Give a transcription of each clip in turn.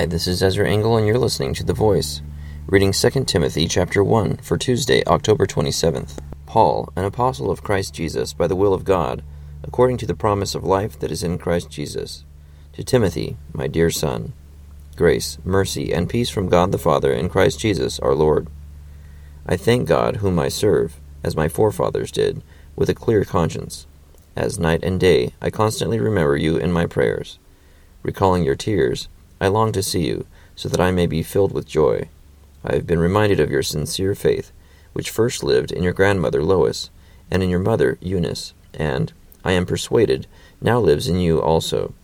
Hi, this is Ezra Engel and you're listening to The Voice, reading 2 Timothy chapter 1 for Tuesday, October 27th. Paul, an apostle of Christ Jesus by the will of God, according to the promise of life that is in Christ Jesus. To Timothy, my dear son, grace, mercy, and peace from God the Father and Christ Jesus our Lord. I thank God, whom I serve, as my forefathers did, with a clear conscience. As night and day I constantly remember you in my prayers. Recalling your tears, I long to see you, so that I may be filled with joy. I have been reminded of your sincere faith, which first lived in your grandmother Lois, and in your mother Eunice, and, I am persuaded, now lives in you also.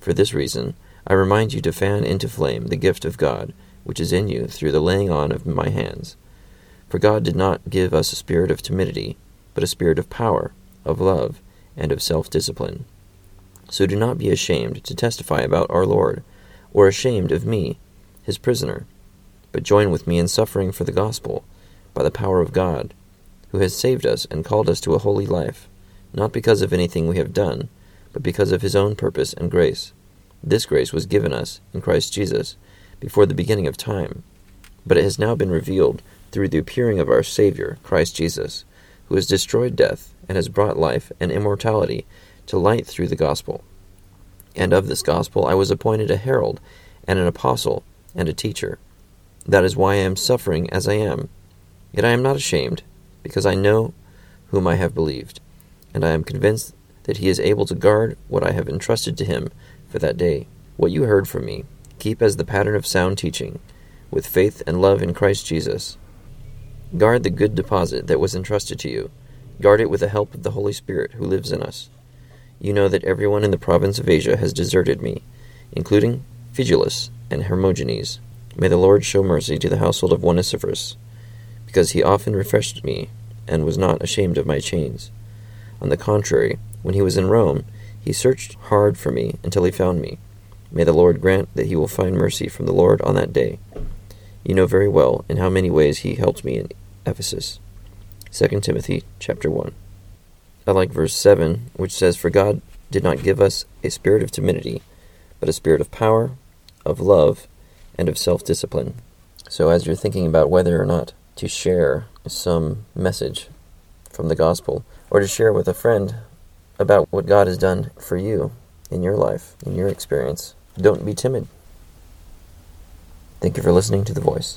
For this reason, I remind you to fan into flame the gift of God, which is in you through the laying on of my hands. For God did not give us a spirit of timidity, but a spirit of power, of love, and of self discipline. So do not be ashamed to testify about our Lord or ashamed of me, his prisoner, but join with me in suffering for the gospel, by the power of God, who has saved us and called us to a holy life, not because of anything we have done, but because of his own purpose and grace. This grace was given us in Christ Jesus before the beginning of time, but it has now been revealed through the appearing of our Savior, Christ Jesus, who has destroyed death and has brought life and immortality to light through the gospel and of this gospel I was appointed a herald, and an apostle, and a teacher. That is why I am suffering as I am. Yet I am not ashamed, because I know whom I have believed, and I am convinced that he is able to guard what I have entrusted to him for that day. What you heard from me, keep as the pattern of sound teaching, with faith and love in Christ Jesus. Guard the good deposit that was entrusted to you. Guard it with the help of the Holy Spirit who lives in us. You know that everyone in the province of Asia has deserted me, including Phygelus and Hermogenes. May the Lord show mercy to the household of Onesiphorus, because he often refreshed me and was not ashamed of my chains. On the contrary, when he was in Rome, he searched hard for me until he found me. May the Lord grant that he will find mercy from the Lord on that day. You know very well in how many ways he helped me in Ephesus. 2 Timothy chapter 1. I like verse 7, which says, For God did not give us a spirit of timidity, but a spirit of power, of love, and of self discipline. So, as you're thinking about whether or not to share some message from the gospel, or to share with a friend about what God has done for you in your life, in your experience, don't be timid. Thank you for listening to The Voice.